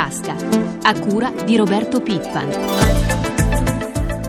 tasca, a cura di Roberto Pippan.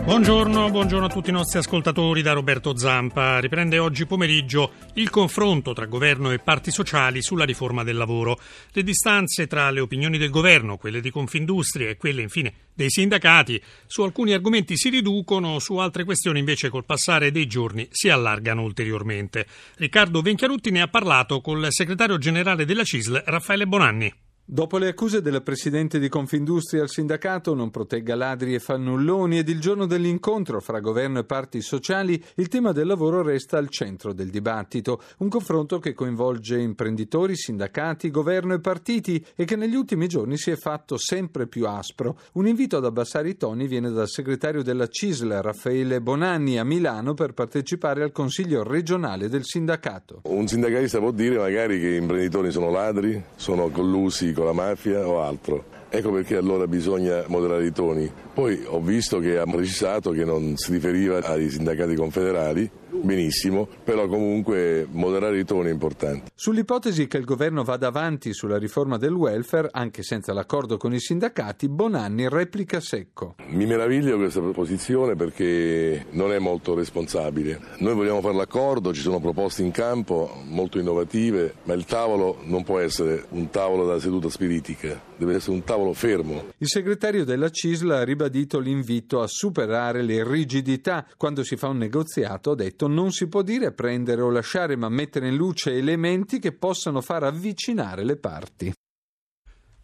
Buongiorno, buongiorno, a tutti i nostri ascoltatori da Roberto Zampa. Riprende oggi pomeriggio il confronto tra governo e parti sociali sulla riforma del lavoro. Le distanze tra le opinioni del governo, quelle di Confindustria e quelle infine dei sindacati, su alcuni argomenti si riducono, su altre questioni invece col passare dei giorni si allargano ulteriormente. Riccardo Venchiarutti ne ha parlato col segretario generale della CISL, Raffaele Bonanni. Dopo le accuse del presidente di Confindustria al sindacato non protegga ladri e fannulloni ed il giorno dell'incontro fra governo e parti sociali, il tema del lavoro resta al centro del dibattito. Un confronto che coinvolge imprenditori, sindacati, governo e partiti e che negli ultimi giorni si è fatto sempre più aspro. Un invito ad abbassare i toni viene dal segretario della CISL, Raffaele Bonanni, a Milano per partecipare al Consiglio regionale del sindacato. Un sindacalista può dire magari che gli imprenditori sono ladri, sono collusi con la mafia o altro. Ecco perché allora bisogna moderare i toni. Poi ho visto che ha precisato che non si riferiva ai sindacati confederali, benissimo, però comunque moderare i toni è importante. Sull'ipotesi che il governo vada avanti sulla riforma del welfare, anche senza l'accordo con i sindacati, Bonanni replica secco. Mi meraviglio questa proposizione perché non è molto responsabile. Noi vogliamo fare l'accordo, ci sono proposte in campo molto innovative, ma il tavolo non può essere un tavolo da seduta spiritica, deve essere un tavolo fermo. Il segretario della CISL ha ribadito l'invito a superare le rigidità. Quando si fa un negoziato, ha detto non si può dire prendere o lasciare, ma mettere in luce elementi che possano far avvicinare le parti.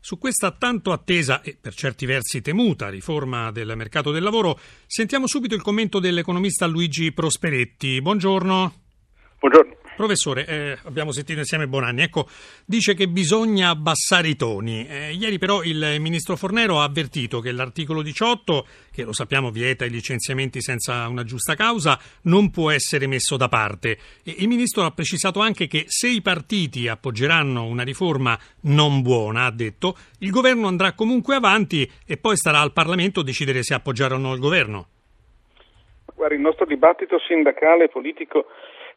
Su questa tanto attesa e per certi versi temuta riforma del mercato del lavoro, sentiamo subito il commento dell'economista Luigi Prosperetti. Buongiorno. Buongiorno. Professore, eh, abbiamo sentito insieme Bonanni, ecco, dice che bisogna abbassare i toni. Eh, ieri però il ministro Fornero ha avvertito che l'articolo 18, che lo sappiamo vieta i licenziamenti senza una giusta causa, non può essere messo da parte. E il ministro ha precisato anche che se i partiti appoggeranno una riforma non buona, ha detto, il governo andrà comunque avanti e poi starà al Parlamento decidere se appoggiare o no il governo. Guarda, il nostro dibattito sindacale e politico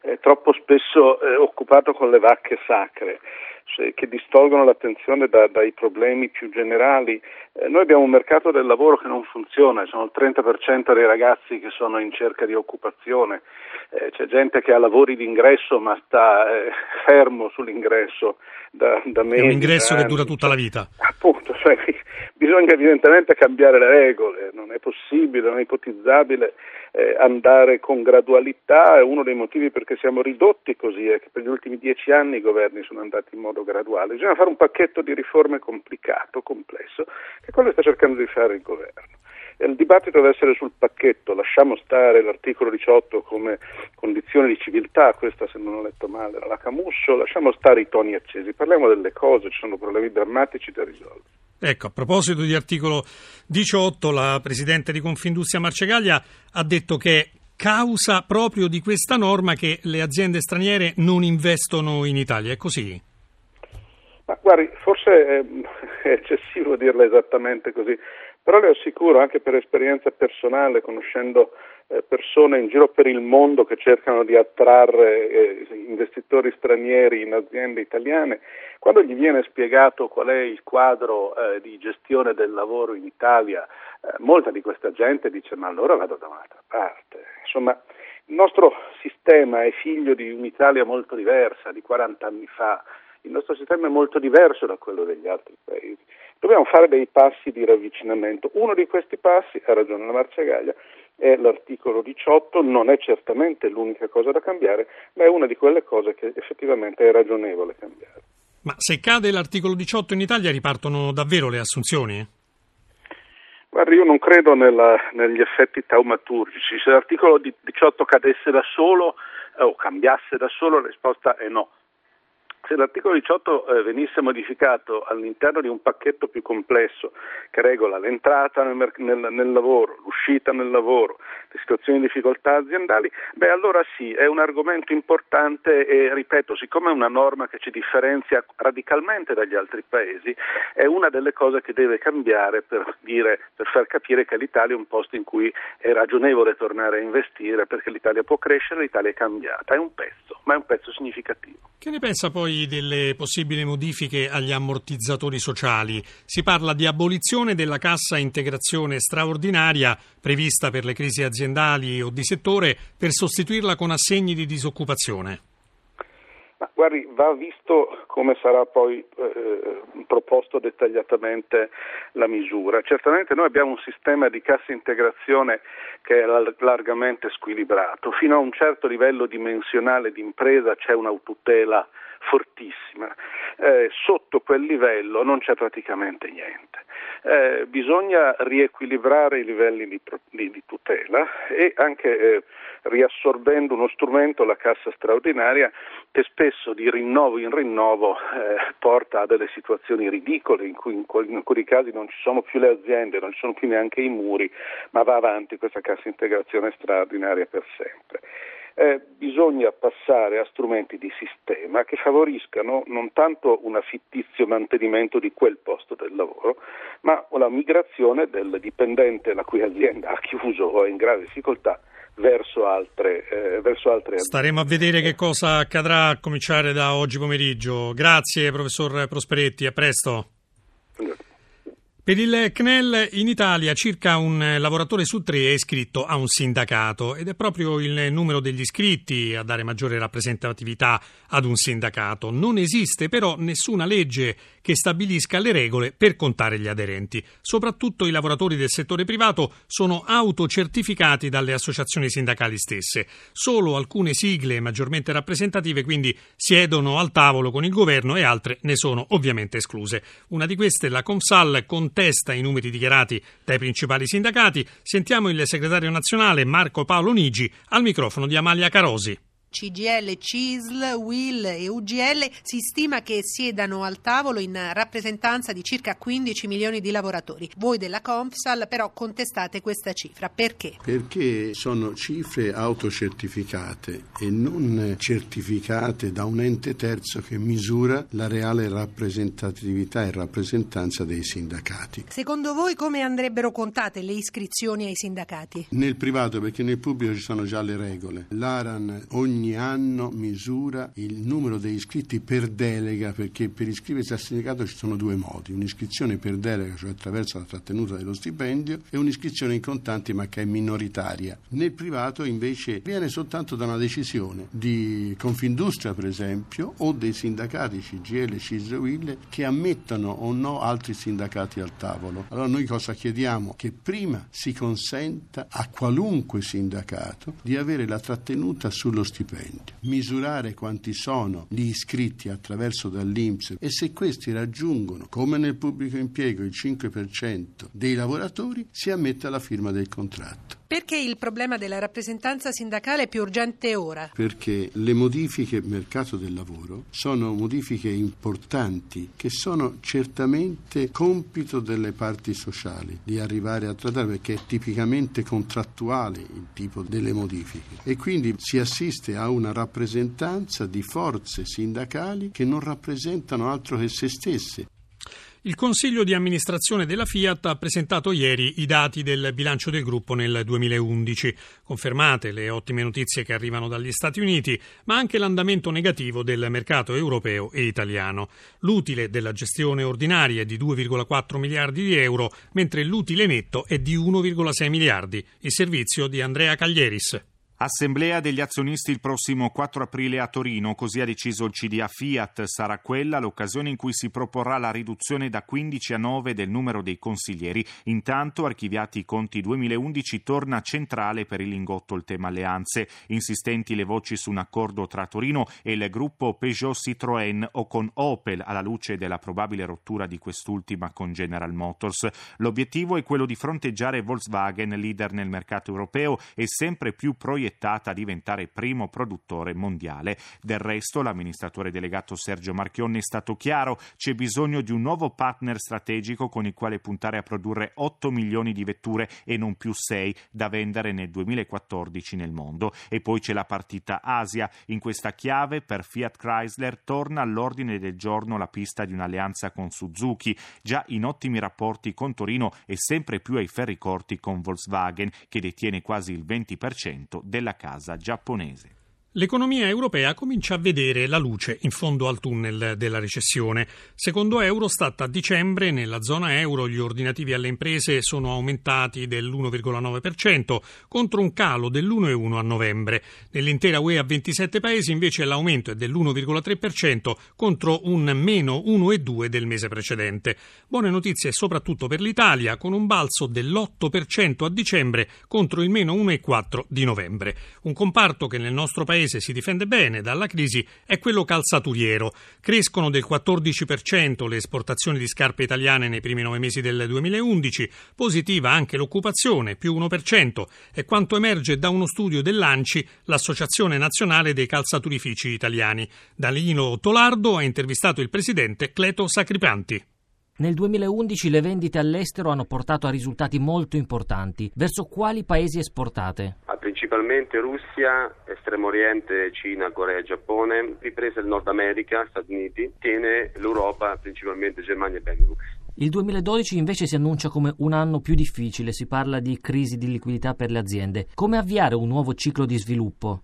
è troppo spesso eh, occupato con le vacche sacre cioè, che distolgono l'attenzione da, dai problemi più generali. Eh, noi abbiamo un mercato del lavoro che non funziona, sono il 30% dei ragazzi che sono in cerca di occupazione, eh, c'è gente che ha lavori d'ingresso ma sta eh, fermo sull'ingresso da, da mesi. È un ingresso che dura tutta la vita. Appunto, cioè, bisogna evidentemente cambiare le regole, non è possibile, non è ipotizzabile eh, andare con gradualità, è uno dei motivi perché siamo ridotti così è che per gli ultimi dieci anni i governi sono andati in modo graduale, bisogna fare un pacchetto di riforme complicato, complesso, che quello sta cercando di fare il governo. Il dibattito deve essere sul pacchetto, lasciamo stare l'articolo 18 come condizione di civiltà, questa se non ho letto male era la Camusso, lasciamo stare i toni accesi, parliamo delle cose, ci sono problemi drammatici da risolvere. Ecco, a proposito di articolo 18, la Presidente di Confindustria Marcegaglia ha detto che è causa proprio di questa norma che le aziende straniere non investono in Italia, è così? Ma guardi, forse è, eccessivo dirla esattamente così, però le assicuro anche per esperienza personale, conoscendo persone in giro per il mondo che cercano di attrarre eh, investitori stranieri in aziende italiane, quando gli viene spiegato qual è il quadro eh, di gestione del lavoro in Italia, eh, molta di questa gente dice ma allora vado da un'altra parte. Insomma, il nostro sistema è figlio di un'Italia molto diversa, di 40 anni fa, il nostro sistema è molto diverso da quello degli altri paesi. Dobbiamo fare dei passi di ravvicinamento. Uno di questi passi, ha ragione la Marcegaglia, è l'articolo 18, non è certamente l'unica cosa da cambiare, ma è una di quelle cose che effettivamente è ragionevole cambiare. Ma se cade l'articolo 18 in Italia ripartono davvero le assunzioni? Guardi, io non credo nella, negli effetti taumaturgici. Se l'articolo 18 cadesse da solo eh, o cambiasse da solo, la risposta è no se l'articolo 18 eh, venisse modificato all'interno di un pacchetto più complesso che regola l'entrata nel, nel, nel, lavoro, l'uscita nel lavoro, le situazioni di difficoltà aziendali, beh allora sì, è un argomento importante e ripeto, siccome è una norma che ci differenzia radicalmente dagli altri paesi, è una delle cose che deve cambiare per, dire, per far capire che l'Italia è un posto in cui è ragionevole tornare a investire perché l'Italia può crescere, l'Italia è cambiata, è un pezzo, ma è un pezzo significativo. Che ne pensa poi poi delle possibili modifiche agli ammortizzatori sociali. Si parla di abolizione della cassa integrazione straordinaria prevista per le crisi aziendali o di settore per sostituirla con assegni di disoccupazione. Ma guardi, va visto come sarà poi eh, proposto dettagliatamente la misura. Certamente noi abbiamo un sistema di cassa integrazione che è largamente squilibrato. Fino a un certo livello dimensionale di impresa c'è un'aututela fortissima. Eh, sotto quel livello non c'è praticamente niente. Eh, bisogna riequilibrare i livelli di, di, di tutela e anche eh, riassorbendo uno strumento, la cassa straordinaria, che spesso di rinnovo in rinnovo eh, porta a delle situazioni ridicole in cui in, in alcuni casi non ci sono più le aziende, non ci sono più neanche i muri, ma va avanti questa cassa integrazione straordinaria per sempre eh, bisogna passare a strumenti di sistema che favoriscano non tanto un fittizio mantenimento di quel posto del lavoro, ma la migrazione del dipendente la cui azienda ha chiuso o è in grave difficoltà verso altre, eh, verso altre. Staremo a vedere che cosa accadrà a cominciare da oggi pomeriggio. Grazie professor Prosperetti, a presto. Per il CNEL in Italia circa un lavoratore su tre è iscritto a un sindacato ed è proprio il numero degli iscritti a dare maggiore rappresentatività ad un sindacato. Non esiste però nessuna legge che stabilisca le regole per contare gli aderenti. Soprattutto i lavoratori del settore privato sono autocertificati dalle associazioni sindacali stesse. Solo alcune sigle maggiormente rappresentative quindi siedono al tavolo con il governo e altre ne sono ovviamente escluse. Una di queste, la Consal, con contesta i numeri dichiarati dai principali sindacati. Sentiamo il segretario nazionale Marco Paolo Nigi al microfono di Amalia Carosi. CGL, CISL, WIL e UGL si stima che siedano al tavolo in rappresentanza di circa 15 milioni di lavoratori. Voi della Confsal però contestate questa cifra. Perché? Perché sono cifre autocertificate e non certificate da un ente terzo che misura la reale rappresentatività e rappresentanza dei sindacati. Secondo voi come andrebbero contate le iscrizioni ai sindacati? Nel privato perché nel pubblico ci sono già le regole. L'ARAN ogni ogni anno misura il numero degli iscritti per delega, perché per iscriversi al sindacato ci sono due modi, un'iscrizione per delega, cioè attraverso la trattenuta dello stipendio, e un'iscrizione in contanti ma che è minoritaria. Nel privato invece viene soltanto da una decisione di Confindustria, per esempio, o dei sindacati CGL, CISL, che ammettano o no altri sindacati al tavolo. Allora noi cosa chiediamo? Che prima si consenta a qualunque sindacato di avere la trattenuta sullo stipendio stipendio, misurare quanti sono gli iscritti attraverso dall'Inps e se questi raggiungono, come nel pubblico impiego, il 5% dei lavoratori, si ammette la firma del contratto. Perché il problema della rappresentanza sindacale è più urgente ora? Perché le modifiche mercato del lavoro sono modifiche importanti che sono certamente compito delle parti sociali di arrivare a trattare perché è tipicamente contrattuale il tipo delle modifiche e quindi si assiste a una rappresentanza di forze sindacali che non rappresentano altro che se stesse. Il Consiglio di amministrazione della Fiat ha presentato ieri i dati del bilancio del gruppo nel 2011, confermate le ottime notizie che arrivano dagli Stati Uniti, ma anche l'andamento negativo del mercato europeo e italiano. L'utile della gestione ordinaria è di 2,4 miliardi di euro, mentre l'utile netto è di 1,6 miliardi. Il servizio di Andrea Caglieris. Assemblea degli azionisti il prossimo 4 aprile a Torino, così ha deciso il CDA Fiat. Sarà quella l'occasione in cui si proporrà la riduzione da 15 a 9 del numero dei consiglieri. Intanto, archiviati i conti 2011, torna centrale per il lingotto il tema alleanze. Insistenti le voci su un accordo tra Torino e il gruppo Peugeot Citroën o con Opel, alla luce della probabile rottura di quest'ultima con General Motors. L'obiettivo è quello di fronteggiare Volkswagen, leader nel mercato europeo e sempre più proiettato proiettata a diventare primo produttore mondiale. Del resto, l'amministratore delegato Sergio Marchionne è stato chiaro, c'è bisogno di un nuovo partner strategico con il quale puntare a produrre 8 milioni di vetture e non più 6 da vendere nel 2014 nel mondo. E poi c'è la partita Asia. In questa chiave, per Fiat Chrysler torna all'ordine del giorno la pista di un'alleanza con Suzuki, già in ottimi rapporti con Torino e sempre più ai ferri corti con Volkswagen, che detiene quasi il 20% della casa giapponese. L'economia europea comincia a vedere la luce in fondo al tunnel della recessione. Secondo Eurostat a dicembre nella zona euro gli ordinativi alle imprese sono aumentati dell'1,9% contro un calo dell'1,1 a novembre. Nell'intera UE a 27 paesi invece l'aumento è dell'1,3% contro un meno 1,2 del mese precedente. Buone notizie soprattutto per l'Italia con un balzo dell'8% a dicembre contro il meno 1,4 di novembre. Un comparto che nel nostro paese paese si difende bene dalla crisi è quello calzaturiero. Crescono del 14% le esportazioni di scarpe italiane nei primi nove mesi del 2011, positiva anche l'occupazione, più 1%, è quanto emerge da uno studio dell'ANCI, l'Associazione Nazionale dei Calzaturifici Italiani. Danilo Tolardo ha intervistato il presidente Cleto Sacripanti. Nel 2011 le vendite all'estero hanno portato a risultati molto importanti. Verso quali paesi esportate? principalmente Russia, Estremo Oriente, Cina, Corea e Giappone, ripresa il Nord America, Stati Uniti, tiene l'Europa, principalmente Germania e Benelux. Il 2012 invece si annuncia come un anno più difficile, si parla di crisi di liquidità per le aziende. Come avviare un nuovo ciclo di sviluppo?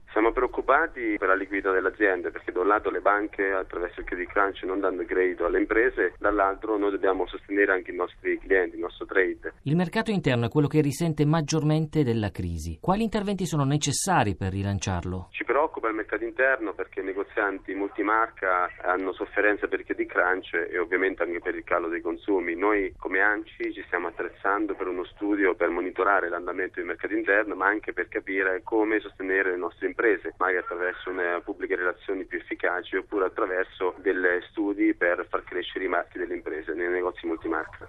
Preoccupati per la liquidità delle aziende perché da un lato le banche attraverso il credit crunch non danno credito alle imprese, dall'altro noi dobbiamo sostenere anche i nostri clienti, il nostro trade. Il mercato interno è quello che risente maggiormente della crisi. Quali interventi sono necessari per rilanciarlo? Ci preoccupa il mercato interno perché i negozianti multimarca hanno sofferenza per il credit crunch e ovviamente anche per il calo dei consumi. Noi come ANCI ci stiamo attrezzando per uno studio per monitorare l'andamento del mercato interno ma anche per capire come sostenere le nostre imprese magari attraverso pubbliche relazioni più efficaci oppure attraverso dei studi per far crescere i marchi delle imprese nei negozi multimarca.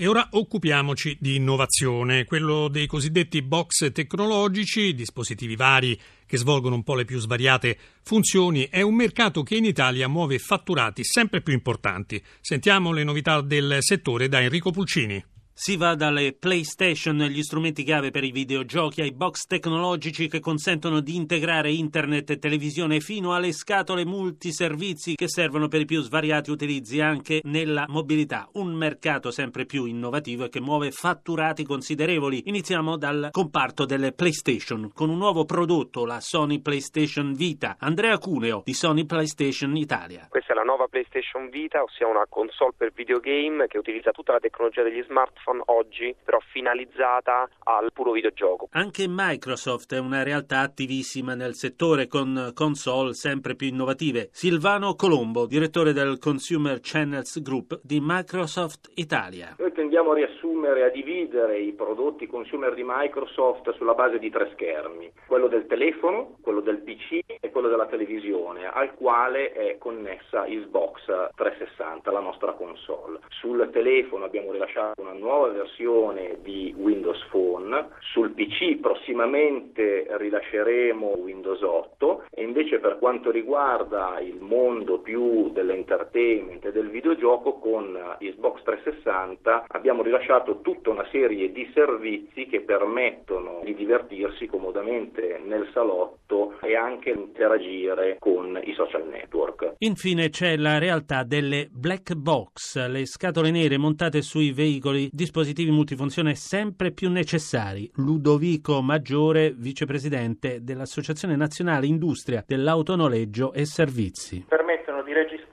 E ora occupiamoci di innovazione, quello dei cosiddetti box tecnologici, dispositivi vari che svolgono un po' le più svariate funzioni, è un mercato che in Italia muove fatturati sempre più importanti. Sentiamo le novità del settore da Enrico Pulcini. Si va dalle PlayStation, gli strumenti chiave per i videogiochi, ai box tecnologici che consentono di integrare internet e televisione, fino alle scatole multiservizi che servono per i più svariati utilizzi anche nella mobilità. Un mercato sempre più innovativo e che muove fatturati considerevoli. Iniziamo dal comparto delle PlayStation con un nuovo prodotto, la Sony PlayStation Vita. Andrea Cuneo di Sony PlayStation Italia. Questa è la nuova PlayStation Vita, ossia una console per videogame che utilizza tutta la tecnologia degli smartphone smartphone oggi, però finalizzata al puro videogioco. Anche Microsoft è una realtà attivissima nel settore con console sempre più innovative. Silvano Colombo, direttore del Consumer Channels Group di Microsoft Italia. Noi tendiamo a riassumere, a dividere i prodotti consumer di Microsoft sulla base di tre schermi, quello del telefono, quello del PC e quello della televisione, al quale è connessa Xbox 360, la nostra console. Sul telefono abbiamo rilasciato una nuova nuova versione di Windows Phone, sul PC prossimamente rilasceremo Windows 8 e invece per quanto riguarda il mondo più dell'entertainment e del videogioco con Xbox 360 abbiamo rilasciato tutta una serie di servizi che permettono di divertirsi comodamente nel salotto e anche interagire con i social network. Infine c'è la realtà delle black box, le scatole nere montate sui veicoli dispositivi multifunzione sempre più necessari. Ludovico Maggiore, vicepresidente dell'Associazione Nazionale Industria dell'Autonoleggio e Servizi. Di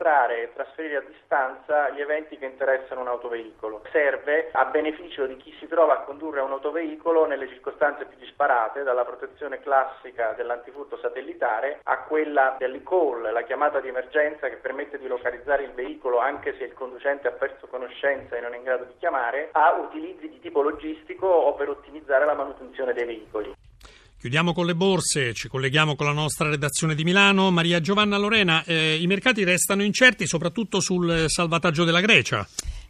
registrare e trasferire a distanza gli eventi che interessano un autoveicolo. Serve a beneficio di chi si trova a condurre un autoveicolo nelle circostanze più disparate, dalla protezione classica dell'antifurto satellitare a quella dell'e-call, la chiamata di emergenza che permette di localizzare il veicolo anche se il conducente ha perso conoscenza e non è in grado di chiamare, a utilizzi di tipo logistico o per ottimizzare la manutenzione dei veicoli. Chiudiamo con le borse, ci colleghiamo con la nostra redazione di Milano. Maria Giovanna Lorena, eh, i mercati restano incerti soprattutto sul salvataggio della Grecia.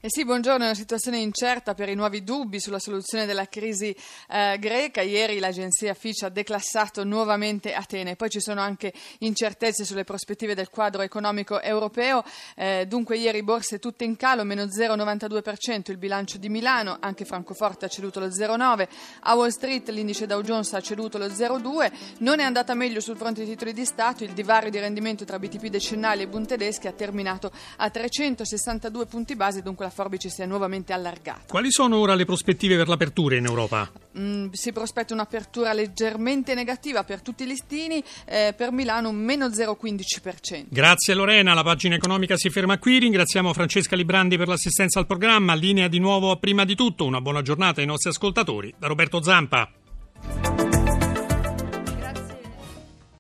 Eh sì, buongiorno, è una situazione incerta per i nuovi dubbi sulla soluzione della crisi eh, greca. Ieri l'agenzia Fitch ha declassato nuovamente Atene, poi ci sono anche incertezze sulle prospettive del quadro economico europeo. Eh, dunque ieri borse tutte in calo, meno 0,92% il bilancio di Milano, anche Francoforte ha ceduto lo 0,9%, a Wall Street l'indice Dow Jones ha ceduto lo 0,2%, non è andata meglio sul fronte dei titoli di Stato, il divario di rendimento tra BTP decennali e Bund tedeschi ha terminato a 362 punti base, dunque la forbice si è nuovamente allargata. Quali sono ora le prospettive per l'apertura in Europa? mh, si prospetta un'apertura leggermente negativa per tutti i listini, eh, per Milano un meno 0,15%. Grazie Lorena, la pagina economica si ferma qui, ringraziamo Francesca Librandi per l'assistenza al programma, linea di nuovo a prima di tutto, una buona giornata ai nostri ascoltatori, da Roberto Zampa.